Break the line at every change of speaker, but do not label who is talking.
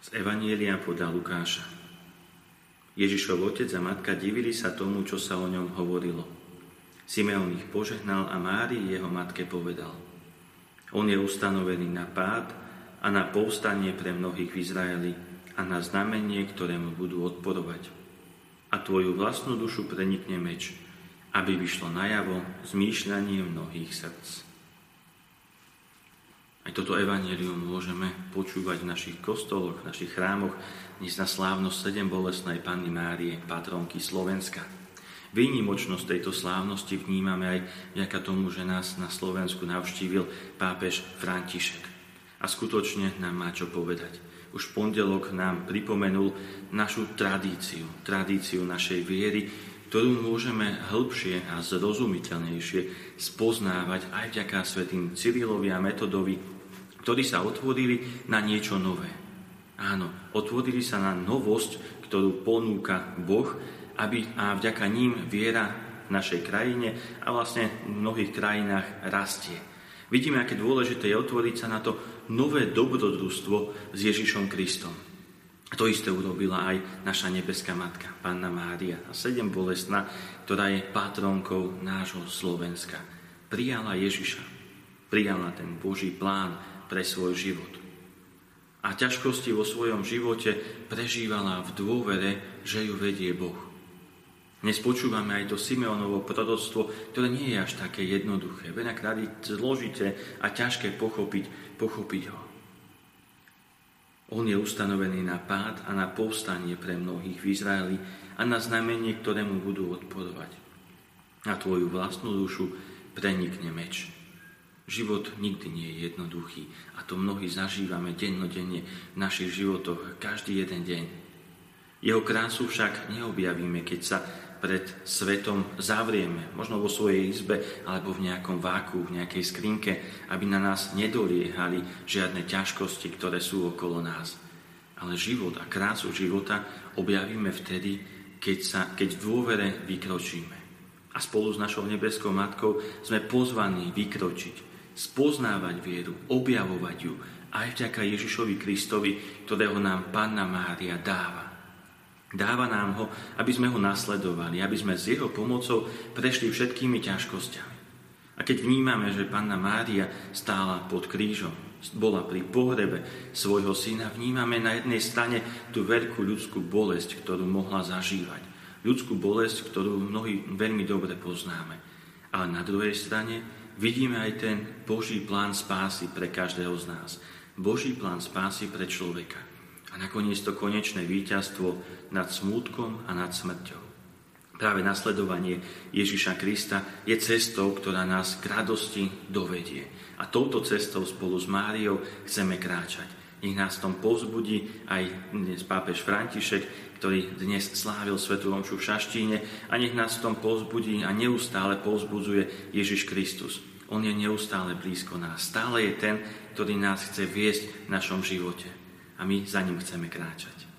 Z Evanielia podľa Lukáša. Ježišov otec a matka divili sa tomu, čo sa o ňom hovorilo. Simeon ich požehnal a Mári jeho matke povedal. On je ustanovený na pád a na povstanie pre mnohých v Izraeli a na znamenie, ktorému budú odporovať. A tvoju vlastnú dušu prenikne meč, aby vyšlo najavo zmýšľanie mnohých srdc. Aj toto evanelium môžeme počúvať v našich kostoloch, v našich chrámoch, dnes na slávnosť sedem bolesnej Panny Márie, patronky Slovenska. Výnimočnosť tejto slávnosti vnímame aj vďaka tomu, že nás na Slovensku navštívil pápež František. A skutočne nám má čo povedať. Už pondelok nám pripomenul našu tradíciu, tradíciu našej viery, ktorú môžeme hĺbšie a zrozumiteľnejšie spoznávať aj vďaka svetým Cyrilovi a Metodovi, ktorí sa otvorili na niečo nové. Áno, otvorili sa na novosť, ktorú ponúka Boh, aby a vďaka ním viera v našej krajine a vlastne v mnohých krajinách rastie. Vidíme, aké dôležité je otvoriť sa na to nové dobrodružstvo s Ježišom Kristom. To isté urobila aj naša nebeská matka, Panna Mária, a sedem bolestná, ktorá je patronkou nášho Slovenska. Prijala Ježiša, prijala ten Boží plán, pre svoj život. A ťažkosti vo svojom živote prežívala v dôvere, že ju vedie Boh. Dnes počúvame aj to Simeonovo proroctvo, ktoré nie je až také jednoduché. Veľakrát je zložité a ťažké pochopiť, pochopiť ho. On je ustanovený na pád a na povstanie pre mnohých v Izraeli a na znamenie, ktorému budú odporovať. A tvoju vlastnú dušu prenikne meč. Život nikdy nie je jednoduchý a to mnohí zažívame dennodenne v našich životoch, každý jeden deň. Jeho krásu však neobjavíme, keď sa pred svetom zavrieme, možno vo svojej izbe alebo v nejakom váku, v nejakej skrinke, aby na nás nedoliehali žiadne ťažkosti, ktoré sú okolo nás. Ale život a krásu života objavíme vtedy, keď, sa, keď v dôvere vykročíme. A spolu s našou nebeskou matkou sme pozvaní vykročiť spoznávať vieru, objavovať ju aj vďaka Ježišovi Kristovi, ktorého nám Panna Mária dáva. Dáva nám ho, aby sme ho nasledovali, aby sme s jeho pomocou prešli všetkými ťažkosťami. A keď vnímame, že Panna Mária stála pod krížom, bola pri pohrebe svojho syna, vnímame na jednej strane tú veľkú ľudskú bolesť, ktorú mohla zažívať. Ľudskú bolesť, ktorú mnohí veľmi dobre poznáme. Ale na druhej strane vidíme aj ten Boží plán spásy pre každého z nás. Boží plán spásy pre človeka. A nakoniec to konečné víťazstvo nad smútkom a nad smrťou. Práve nasledovanie Ježiša Krista je cestou, ktorá nás k radosti dovedie. A touto cestou spolu s Máriou chceme kráčať. Nech nás v tom povzbudí aj dnes pápež František, ktorý dnes slávil Svetu Omšu v Šaštíne a nech nás v tom povzbudí a neustále povzbudzuje Ježiš Kristus. On je neustále blízko nás. Stále je ten, ktorý nás chce viesť v našom živote. A my za ním chceme kráčať.